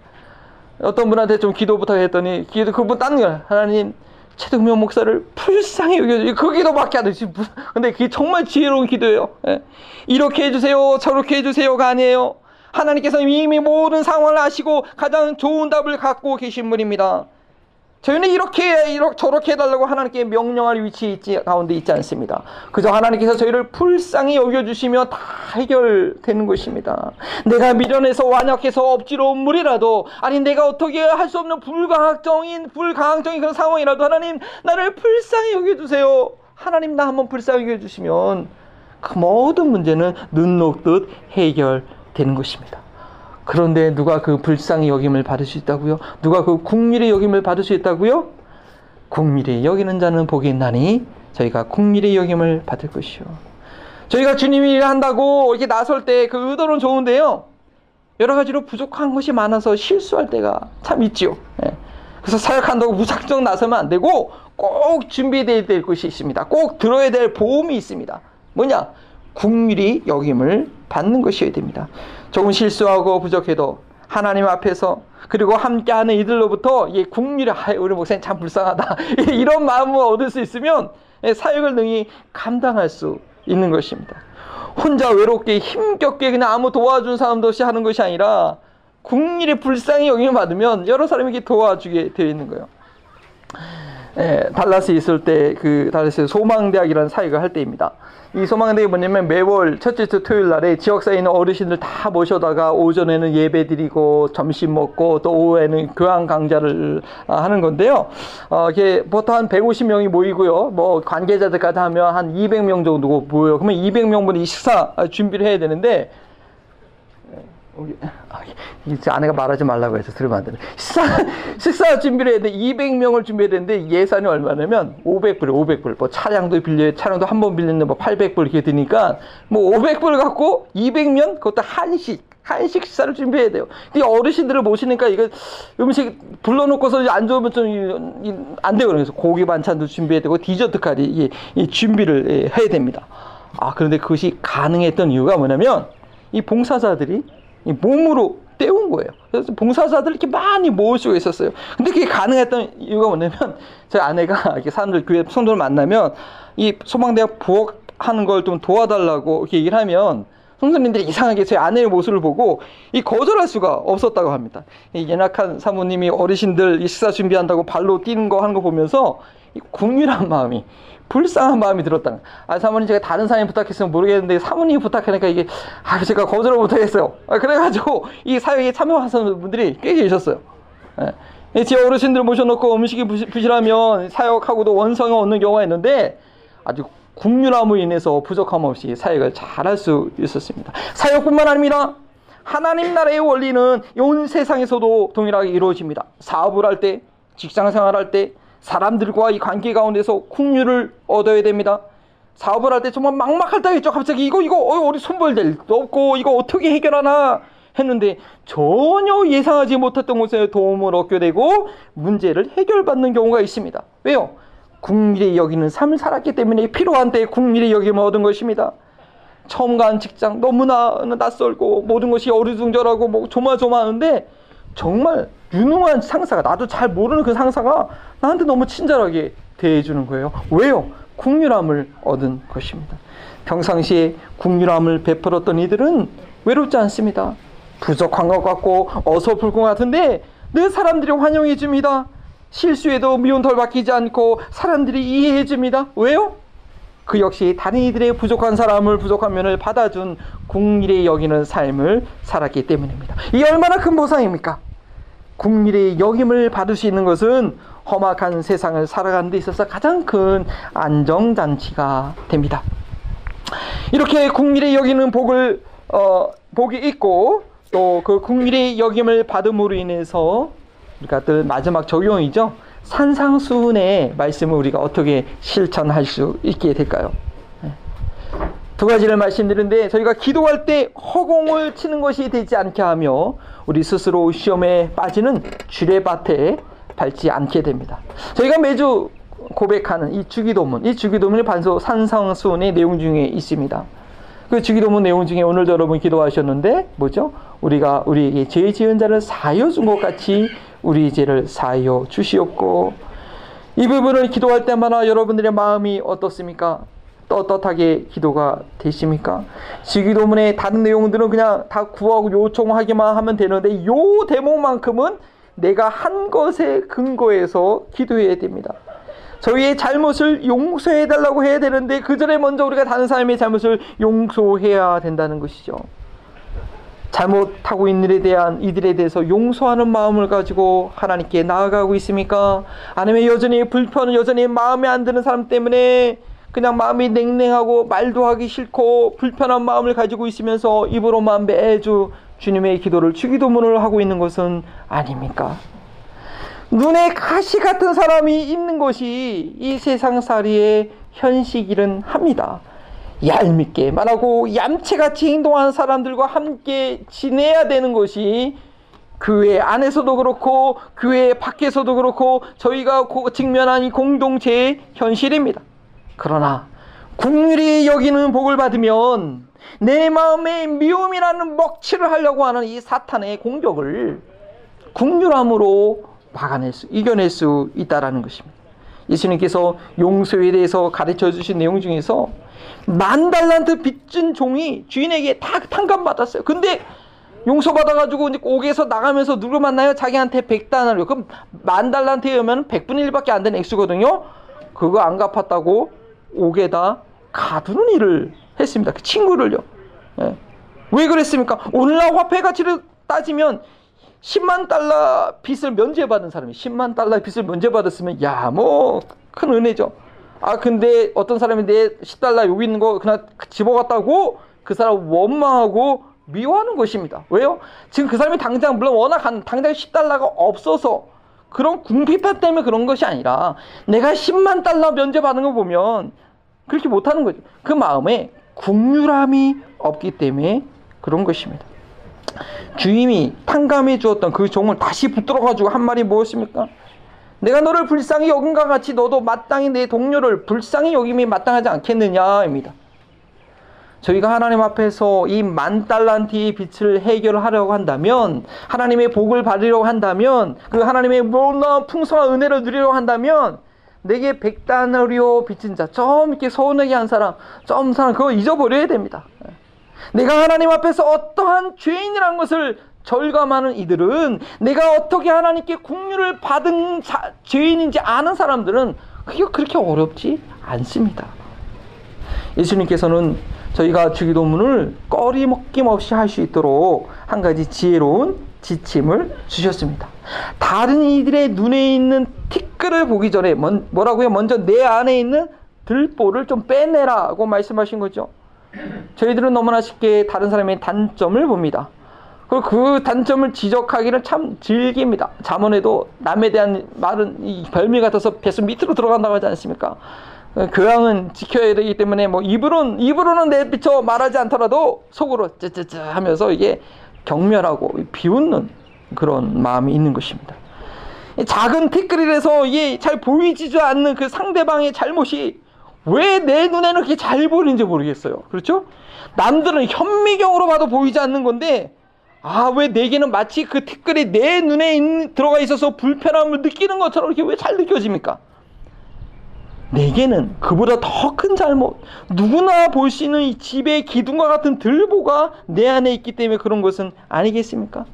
어떤 분한테 좀 기도 부탁했더니 기도 그분 딴 거야. 하나님 최동명 목사를 불쌍히 여겨주고 그 기도밖에 안 되지. 근데 그게 정말 지혜로운 기도예요. 예. 이렇게 해주세요. 저렇게 해주세요가 아니에요. 하나님께서 이미 모든 상황을 아시고 가장 좋은 답을 갖고 계신 분입니다. 저희는 이렇게, 이렇게 저렇게 해달라고 하나님께 명령할 위치에 있지, 가운데 있지 않습니다. 그저 하나님께서 저희를 불쌍히 여겨주시며 다 해결되는 것입니다. 내가 미련해서 완약해서 억지로 물이라도 아니 내가 어떻게 할 수 없는 불가항적인 불가항적인 그런 상황이라도 하나님 나를 불쌍히 여겨 주세요. 하나님 나 한번 불쌍히 여겨 주시면 그 모든 문제는 눈 녹듯 해결되는 것입니다. 그런데 누가 그 불쌍히 여김을 받을 수 있다고요? 누가 그 국밀의 여김을 받을 수 있다고요? 국밀의 여기는 자는 복이 있나니 저희가 국밀의 여김을 받을 것이요. 저희가 주님이 일한다고 이렇게 나설 때 그 의도는 좋은데요. 여러 가지로 부족한 것이 많아서 실수할 때가 참 있지요. 예. 그래서 사역한다고 무작정 나서면 안 되고 꼭 준비되어야 될 것이 있습니다. 꼭 들어야 될 보험이 있습니다. 뭐냐? 국밀이 여김을 받는 것이어야 됩니다. 조금 실수하고 부족해도 하나님 앞에서 그리고 함께하는 이들로부터 이 국리를 아 우리 목사님 참 불쌍하다 이런 마음을 얻을 수 있으면 사역을 능히 감당할 수 있는 것입니다. 혼자 외롭게 힘겹게 그냥 아무 도와준 사람도 없이 하는 것이 아니라 국리를 불쌍히 여김을 받으면 여러 사람에게 도와주게 되어 있는 거예요. 예, 달라스에 있을 때 그 달라스 소망대학이라는 사역을 할 때입니다. 이 소망대학이 뭐냐면 매월 첫째 주 토요일 날에 지역사에 있는 어르신들 다 모셔다가 오전에는 예배 드리고 점심 먹고 또 오후에는 교황 강좌를 아, 하는 건데요. 어, 이게 보통 한 150명이 모이고요. 뭐 관계자들까지 하면 한 200명 정도 모여요. 그러면 200명분이 식사 준비를 해야 되는데 우리 아, 아내가 말하지 말라고 해서 들으면 안 되네. 식사, 식사 준비를 해야 돼. 200명을 준비해야 되는데 예산이 얼마냐면 500불, 500불. 뭐 차량도 빌려, 차량도 한 번 빌리는데 뭐 800불 이렇게 드니까 뭐 500불 갖고 200명 그것도 한식. 한식 식사를 준비해야 돼요. 근데 어르신들을 모시니까 이거 음식 불러놓고서 안 좋으면 좀안 되고 그래서 고기 반찬도 준비해야 되고 디저트까지 이, 이 준비를 예, 해야 됩니다. 아 그런데 그것이 가능했던 이유가 뭐냐면 이 봉사자들이 이 몸으로 때운 거예요. 그래서 봉사자들 이렇게 많이 모으시고 있었어요. 근데 그게 가능했던 이유가 뭐냐면 제 아내가 이렇게 사람들 교회 성도를 만나면 이 소망대학 부엌하는 걸 좀 도와달라고 이렇게 얘기를 하면 성도님들이 이상하게 제 아내의 모습을 보고 이 거절할 수가 없었다고 합니다. 이 연약한 사모님이 어르신들 이 식사 준비한다고 발로 뛰는 거 하는 거 보면서 이 국률한 마음이 불쌍한 마음이 들었다. 아, 사모님 제가 다른 사람이 부탁했으면 모르겠는데 사모님이 부탁하니까 이게 아, 제가 거절을 못하겠어요. 아, 그래가지고 이 사역에 참여하시는 분들이 꽤 계셨어요. 예. 제 어르신들 모셔놓고 음식이 부실하면 사역하고도 원성을 얻는 경우가 있는데 아주 국률함으로 인해서 부족함 없이 사역을 잘할 수 있었습니다. 사역뿐만 아닙니다. 하나님 나라의 원리는 온 세상에서도 동일하게 이루어집니다. 사업을 할 때, 직장 생활할 때, 사람들과의 관계 가운데서 국률을 얻어야 됩니다. 사업을 할 때 정말 막막할 때가 있죠. 갑자기 이거 이거 어, 우리 손벌될 도 없고 이거 어떻게 해결하나 했는데 전혀 예상하지 못했던 곳에 도움을 얻게 되고 문제를 해결받는 경우가 있습니다. 왜요? 국밀이 여기는 삶을 살았기 때문에 필요한 때에 국밀이 여김을 얻은 것입니다. 처음 간 직장 너무나 낯설고 모든 것이 어리둥절하고 뭐 조마조마하는데 정말 유능한 상사가 나도 잘 모르는 그 상사가 나한테 너무 친절하게 대해주는 거예요. 왜요? 국률함을 얻은 것입니다. 평상시에 국률함을 베풀었던 이들은 외롭지 않습니다. 부족한 것 같고 어설플 것 같은데 늘 사람들이 환영해 줍니다. 실수에도 미운 덜 바뀌지 않고 사람들이 이해해 줍니다. 왜요? 그 역시 다른 이들의 부족한 사람을 부족한 면을 받아준 국밀에 여기는 삶을 살았기 때문입니다. 이 얼마나 큰 보상입니까? 국밀의 역임을 받을 수 있는 것은 험악한 세상을 살아가는 데 있어서 가장 큰 안정잔치가 됩니다. 이렇게 국밀의 여기는 복을 어, 복이 있고 또 그 국밀의 여김을 받음으로 인해서 우리가 또 마지막 적용이죠. 산상수훈의 말씀을 우리가 어떻게 실천할 수 있게 될까요? 네. 두 가지를 말씀드리는데 저희가 기도할 때 허공을 치는 것이 되지 않게 하며 우리 스스로 시험에 빠지는 주례밭에 밟지 않게 됩니다. 저희가 매주 고백하는 이 주기도문, 이 주기도문이 반소 산상수훈의 내용 중에 있습니다. 그 주기도문 내용 중에 오늘도 여러분 기도하셨는데 뭐죠? 우리가 우리에게 죄 지은 자를 사여 준 것 같이 우리 죄를 사여 주시옵고 이 부분을 기도할 때마다 여러분들의 마음이 어떻습니까? 떳떳하게 기도가 되십니까? 지기도문의 다른 내용들은 그냥 다 구하고 요청하기만 하면 되는데 요 대목만큼은 내가 한 것에 근거해서 기도해야 됩니다. 저희의 잘못을 용서해 달라고 해야 되는데 그 전에 먼저 우리가 다른 사람의 잘못을 용서해야 된다는 것이죠. 잘못하고 있는 일에 대한 이들에 대해서 용서하는 마음을 가지고 하나님께 나아가고 있습니까? 아니면 여전히 불편은 여전히 마음에 안 드는 사람 때문에 그냥 마음이 냉랭하고 말도 하기 싫고 불편한 마음을 가지고 있으면서 입으로만 매주 주님의 기도를 주기도문을 하고 있는 것은 아닙니까? 눈에 가시 같은 사람이 있는 것이 이 세상 살이의 현실이긴 합니다. 얄밉게 말하고 얌체같이 행동하는 사람들과 함께 지내야 되는 것이 교회 안에서도 그렇고 교회 밖에서도 그렇고 저희가 직면한 이 공동체의 현실입니다. 그러나 국률이 여기는 복을 받으면 내 마음에 미움이라는 먹칠을 하려고 하는 이 사탄의 공격을 국률함으로 막아낼 수, 이겨낼 수 있다라는 것입니다. 예수님께서 용서에 대해서 가르쳐 주신 내용 중에서 만 달란트 빚진 종이 주인에게 다 탕감 받았어요. 근데 용서 받아가지고 이제 옥에서 나가면서 누구 만나요? 자기한테 백단을 그럼 만 달란트에 오면 100분의 1밖에 안 되는 액수거든요. 그거 안 갚았다고 옥에다 가두는 일을 했습니다. 그 친구를요. 예. 왜 그랬습니까? 오늘날 화폐 가치를 따지면 10만 달러 빚을 면제받은 사람이 10만 달러 빚을 면제받았으면 야 뭐 큰 은혜죠. 아 근데 어떤 사람이 내 10달러 여기 있는 거 그냥 집어갔다고 그 사람 원망하고 미워하는 것입니다. 왜요? 지금 그 사람이 당장 물론 워낙 한 당장 10달러가 없어서 그런 궁핍한 때문에 그런 것이 아니라 내가 10만 달러 면제받는 거 보면 그렇게 못하는 거죠. 그 마음에 국률함이 없기 때문에 그런 것입니다. 주임이 탕감해 주었던 그 종을 다시 붙들어 가지고 한 말이 무엇입니까? 내가 너를 불쌍히 여긴과 같이 너도 마땅히 내 동료를 불쌍히 여김이 마땅하지 않겠느냐입니다. 저희가 하나님 앞에서 이 만 달란트의 빛을 해결하려고 한다면 하나님의 복을 받으려고 한다면 그 하나님의 놀라운 풍성한 은혜를 누리려고 한다면 내게 백단어리오 빚진 자, 좀 이렇게 서운하게 한 사람, 좀 사람 그거 잊어버려야 됩니다. 내가 하나님 앞에서 어떠한 죄인이라는 것을 절감하는 이들은 내가 어떻게 하나님께 국류를 받은 자, 죄인인지 아는 사람들은 그게 그렇게 어렵지 않습니다. 예수님께서는 저희가 주기도문을 꺼리먹김 없이 할 수 있도록 한 가지 지혜로운 지침을 주셨습니다. 다른 이들의 눈에 있는 티끌을 보기 전에 뭐라고요? 먼저 내 안에 있는 들보를 좀 빼내라고 말씀하신 거죠. 저희들은 너무나 쉽게 다른 사람의 단점을 봅니다. 그리고 그 단점을 지적하기를 참 즐깁니다. 잠언에도 남에 대한 말은 이 별미 같아서 뱃속 밑으로 들어간다고 하지 않습니까? 교양은 지켜야 되기 때문에 뭐 입으로는 입으로는 내비쳐 말하지 않더라도 속으로 쯔쯔쯔 하면서 이게 경멸하고 비웃는 그런 마음이 있는 것입니다. 작은 티끌이라서 이게 잘 보이지도 않는 그 상대방의 잘못이 왜 내 눈에는 그렇게 잘 보이는지 모르겠어요. 그렇죠? 남들은 현미경으로 봐도 보이지 않는 건데 아, 왜 내게는 마치 그 티끌이 내 눈에 있는, 들어가 있어서 불편함을 느끼는 것처럼 이렇게 왜 잘 느껴집니까? 내게는 그보다 더 큰 잘못, 누구나 볼 수 있는 이 집의 기둥과 같은 들보가 내 안에 있기 때문에 그런 것은 아니겠습니까?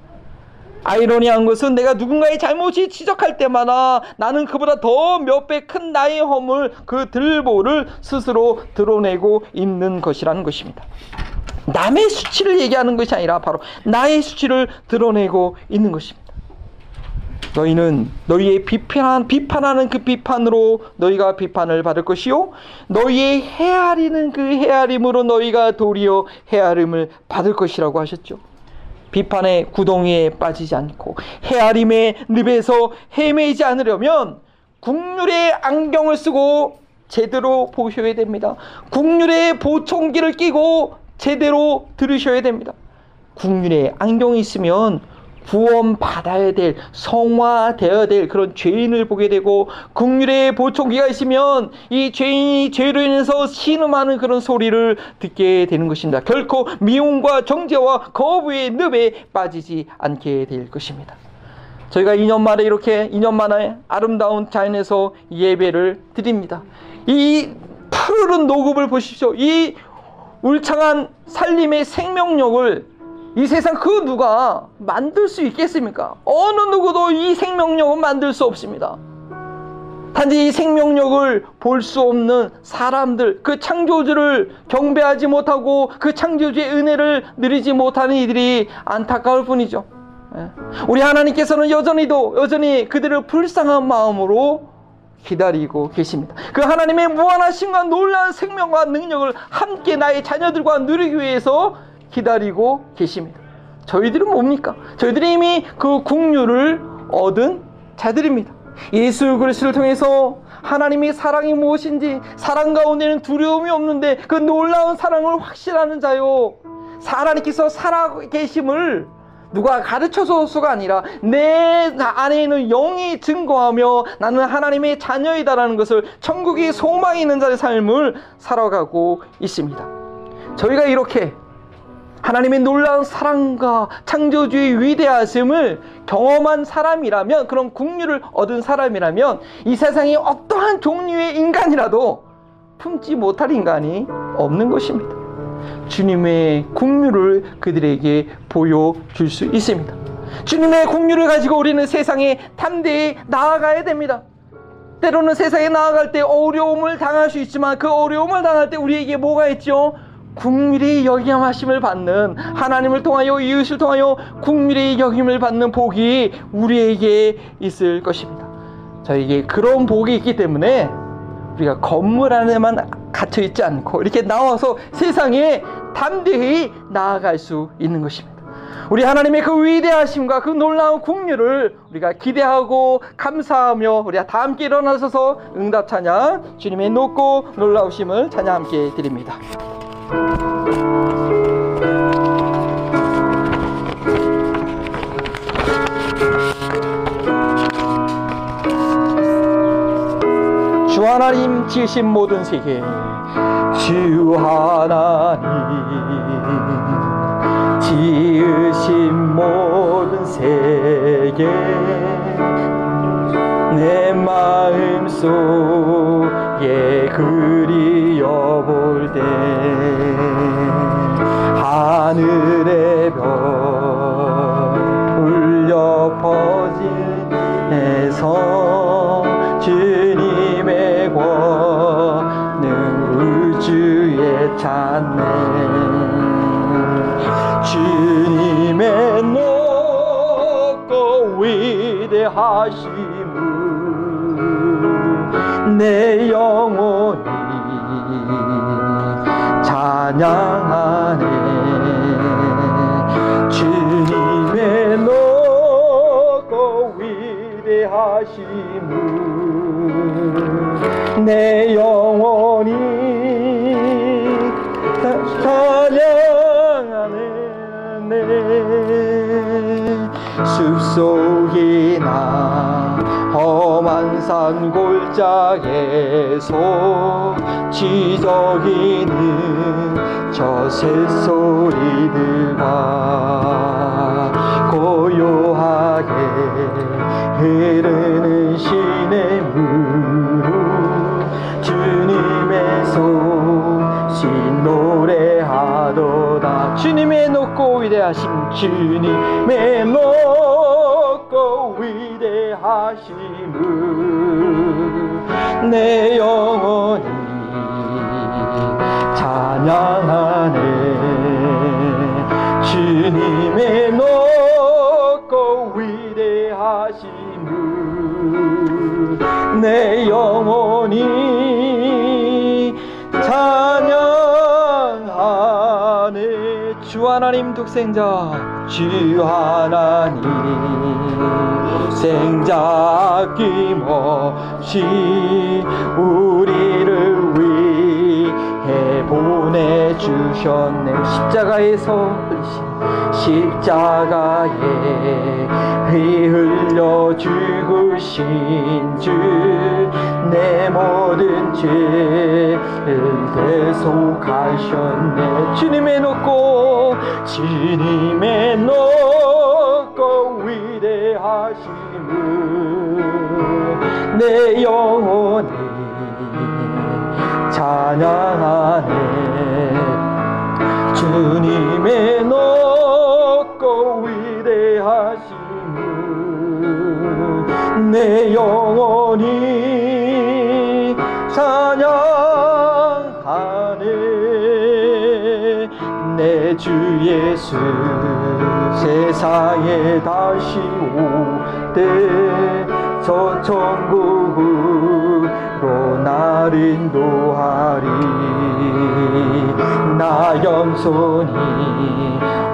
아이러니한 것은 내가 누군가의 잘못이 지적할 때마다 나는 그보다 더 몇 배 큰 나의 허물, 그 들보를 스스로 드러내고 있는 것이라는 것입니다. 남의 수치를 얘기하는 것이 아니라 바로 나의 수치를 드러내고 있는 것입니다. 너희는 너희의 비판, 비판하는 그 비판으로 너희가 비판을 받을 것이요. 너희의 헤아리는 그 헤아림으로 너희가 도리어 헤아림을 받을 것이라고 하셨죠. 비판의 구덩이에 빠지지 않고 헤아림의 늪에서 헤매지 않으려면 국률의 안경을 쓰고 제대로 보셔야 됩니다. 국률의 보청기를 끼고 제대로 들으셔야 됩니다. 국률에 안경이 있으면 구원 받아야 될 성화되어야 될 그런 죄인을 보게 되고 국률에 보초기가 있으면 이 죄인이 죄로 인해서 신음하는 그런 소리를 듣게 되는 것입니다. 결코 미움과 정죄와 거부의 늪에 빠지지 않게 될 것입니다. 저희가 2년 만에 이렇게 2년 만에 아름다운 자연에서 예배를 드립니다. 이 푸른 녹음을 보십시오. 이 울창한 살림의 생명력을 이 세상 그 누가 만들 수 있겠습니까? 어느 누구도 이 생명력은 만들 수 없습니다. 단지 이 생명력을 볼 수 없는 사람들, 그 창조주를 경배하지 못하고 그 창조주의 은혜를 누리지 못하는 이들이 안타까울 뿐이죠. 예. 우리 하나님께서는 여전히도 여전히 그들을 불쌍한 마음으로 기다리고 계십니다. 그 하나님의 무한하심과 놀라운 생명과 능력을 함께 나의 자녀들과 누리기 위해서 기다리고 계십니다. 저희들은 뭡니까? 저희들이 이미 그 국류를 얻은 자들입니다. 예수 그리스도를 통해서 하나님의 사랑이 무엇인지 사랑 가운데는 두려움이 없는데 그 놀라운 사랑을 확실하는 자요. 하나님께서 살아 계심을 누가 가르쳐줘서가 아니라 내 안에 있는 영이 증거하며 나는 하나님의 자녀이다라는 것을 천국이 소망이 있는 자의 삶을 살아가고 있습니다. 저희가 이렇게 하나님의 놀라운 사랑과 창조주의 위대하심을 경험한 사람이라면 그런 국류를 얻은 사람이라면 이 세상에 어떠한 종류의 인간이라도 품지 못할 인간이 없는 것입니다. 주님의 국류를 그들에게 보여줄 수 있습니다. 주님의 국류를 가지고 우리는 세상에 담대히 나아가야 됩니다. 때로는 세상에 나아갈 때 어려움을 당할 수 있지만 그 어려움을 당할 때 우리에게 뭐가 있죠? 국밀히 여김하심을 받는 하나님을 통하여 이웃을 통하여 국밀히 여김을 받는 복이 우리에게 있을 것입니다. 저에게 그런 복이 있기 때문에 우리가 건물 안에만 갇혀 있지 않고 이렇게 나와서 세상에 담대히 나아갈 수 있는 것입니다. 우리 하나님의 그 위대하심과 그 놀라운 국류를 우리가 기대하고 감사하며 우리가 다 함께 일어나셔서 응답 찬양 주님의 높고 놀라우심을 찬양 함께 드립니다. 주 하나님 지으신 모든 세계 주 하나님 지으신 모든 세계 내 마음 속에 그리어 볼때 하늘의 별 울려 퍼지에서 주님의 권능 우주에 찾네. 주님의 높고 위대하심을 내 영혼이 찬양하네. 주님의 높고 위대하심을 내 영혼이 찬양하네. 숲속이나 험한 산 골짜기에서 지저귀는 저 새소리들과 고요하게 흐르는 시냇물로 주님의 소신 노래하도다. 주님의 높고 위대하심 주님의 높고 위대하심을 내 영혼이 찬양하네 주님의 높고 위대하심을 내 영혼이 찬양하네 주 하나님 독생자 주 하나님 생자 우리를 위해 보내주셨네. 십자가에서 십자가에 피 흘려 죽으신 주 내 모든 죄를 대속하셨네. 주님의 높고 주님의 높고 위대하심을 내 영혼이 찬양하네. 주님의 높고 위대하심을 내 영혼이 찬양하네. 내 주 예수 세상에 다시 올 때 저 천국으로 날 인도하리. 나 영손이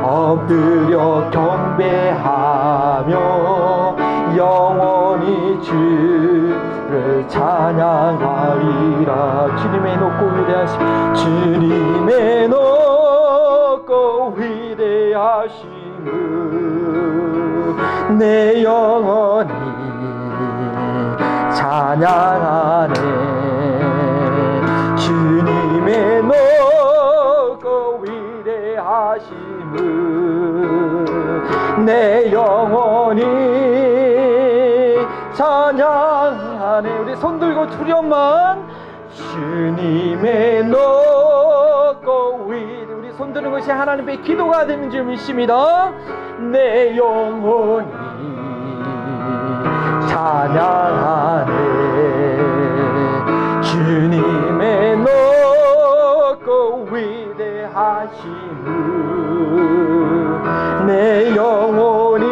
엎드려 경배하며 영원히 주를 찬양하리라. 주님의 높고 위대하심 주님의 높고 위대하심을 내 영혼이 찬양하네 주님의 높고 위대하심을 내 영혼이 찬양하네. 우리 손 들고 두려만 주님의 높고 위 우리 손 드는 것이 하나님의 기도가 되는 줄 믿습니다. 내 영혼이 찬양하네. 주님 내 영혼이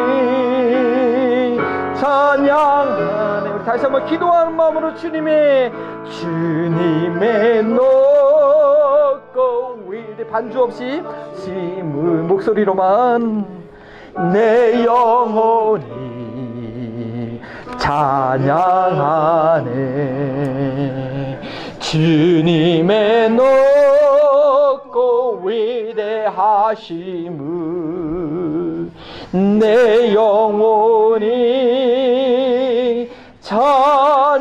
찬양하네 우리 다시 한번 기도하는 마음으로 주님의 주님의 높고 위대 반주 없이 심을 목소리로만 내 영혼이 찬양하네 주님의 높고 위대하심을 내 영혼이 찬양하네.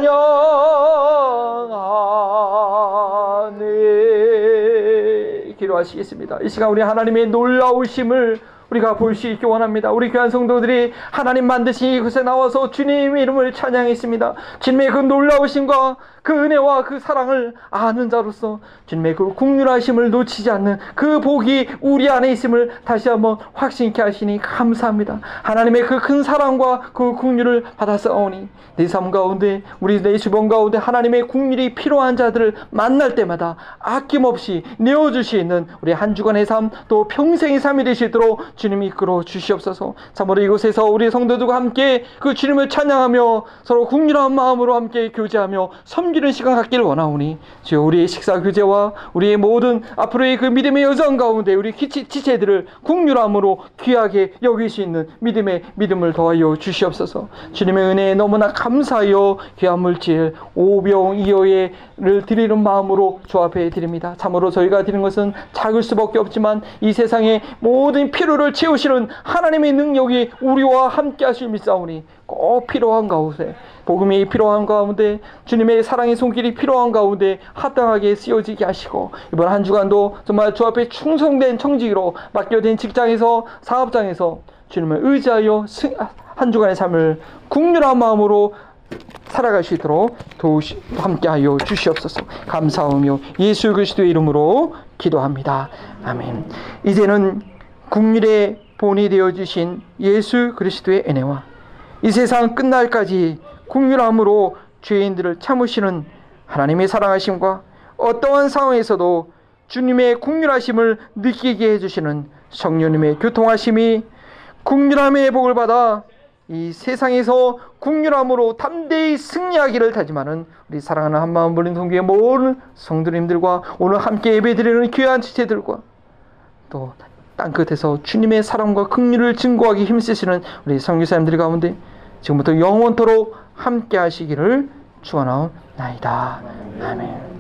기도하시겠습니다. 이 시간 우리 하나님의 놀라우심을 우리가 볼 수 있기 원합니다. 우리 귀한 성도들이 하나님 만드신 이곳에 나와서 주님의 이름을 찬양했습니다. 주님의 그 놀라우심과 그 은혜와 그 사랑을 아는 자로서 주님의 그 국률하심을 놓치지 않는 그 복이 우리 안에 있음을 다시 한번 확신케 하시니 감사합니다. 하나님의 그 큰 사랑과 그 국률을 받아서오니 내 삶 가운데 우리 내 주변 가운데 하나님의 국률이 필요한 자들을 만날 때마다 아낌없이 내어주시는 우리 한 주간의 삶 또 평생의 삶이 되시도록 주님이 이끌어 주시옵소서. 참으로 이곳에서 우리 성도들과 함께 그 주님을 찬양하며 서로 국률한 마음으로 함께 교제하며 섬기는 시간 갖기를 원하오니 주여 우리의 식사 교제와 우리의 모든 앞으로의 그 믿음의 여정 가운데 우리 지체들을 국률함으로 귀하게 있는 믿음의 믿음을 더하여 주시옵소서. 주님의 은혜에 너무나 감사하여 귀한 물질 오병 이어를 드리는 마음으로 주 앞에 드립니다. 참으로 저희가 드리는 것은 작을 수밖에 없지만 이 세상의 모든 필요를 채우시는 하나님의 능력이 우리와 함께 하실 믿사오니 꼭 필요한 가운데 복음이 필요한 가운데 주님의 사랑의 손길이 필요한 가운데 합당하게 쓰여지게 하시고 이번 한 주간도 정말 주 앞에 충성된 청지기로 맡겨진 직장에서 사업장에서 주님을 의지하여 한 주간의 삶을 국률한 마음으로 살아갈 수 있도록 도우시, 함께하여 주시옵소서. 감사하며 예수 그리스도의 이름으로 기도합니다. 아멘. 이제는 국률의 본이 되어 주신 예수 그리스도의 은혜와 이 세상 끝날까지 국률함으로 죄인들을 참으시는 하나님의 사랑하심과 어떠한 상황에서도 주님의 국률하심을 느끼게 해주시는 성령님의 교통하심이 국률함의 복을 받아 이 세상에서 국률함으로 담대히 승리하기를 다짐하는 우리 사랑하는 한마음 불린 성교의 모든 성도님들과 오늘 함께 예배드리는 귀한 지체들과 또 땅끝에서 주님의 사랑과 긍휼을 증거하기 힘쓰시는 우리 성교사님들 가운데 지금부터 영원토록 함께 하시기를 축원하옵나이다. 아멘.